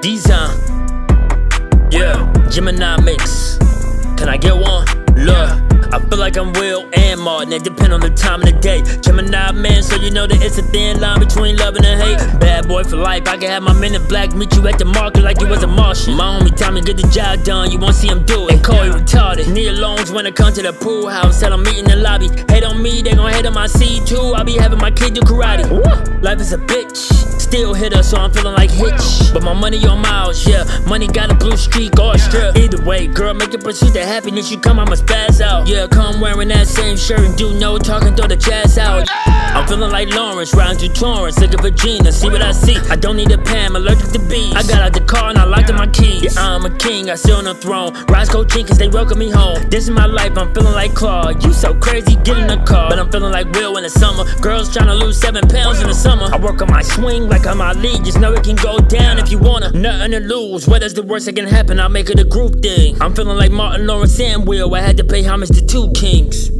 Design. Uh, yeah, Gemini mix. Can I get one? Look. I feel like I'm Will and Martin, it depend on the time of the day. Gemini man, so you know that it's a thin line between love and hate. Bad boy for life, I can have my men in black meet you at the market like you was a Martian. My homie Tommy get the job done, you won't see him do it. And call you retarded. Need loans when it come to the pool house, tell them meet in the lobby. Hate on me, they gon' hate on my seed too. I be having my kid do karate. Life is a bitch. Still hit her, so I'm feeling like Hitch. But my money on miles, yeah. Money got a blue streak or a strip. Either way, girl, make it pursue the happiness. You come, I'ma spaz out. Yeah, come wearing that same shirt and do no talking, throw the chest out. I'm feeling like Lawrence, riding through Torrance, looking for Gina, see what I see. I don't need a Pam, allergic to bees. I got out the car and I locked in my keys. Yeah, I'm a king, I sit on the throne. Roscoe Jenkins, they welcome me This is my life, I'm feeling like Claude. You so crazy, get in the car. But I'm feeling like Will in the summer. Girls trying to lose seven pounds in the summer. I work on my swing like I'm Ali. Just know it can go down if you wanna. Nothing to lose. What is the worst that can happen? I'll make it a group thing. I'm feeling like Martin Lawrence and Will. I had to pay homage to two kings.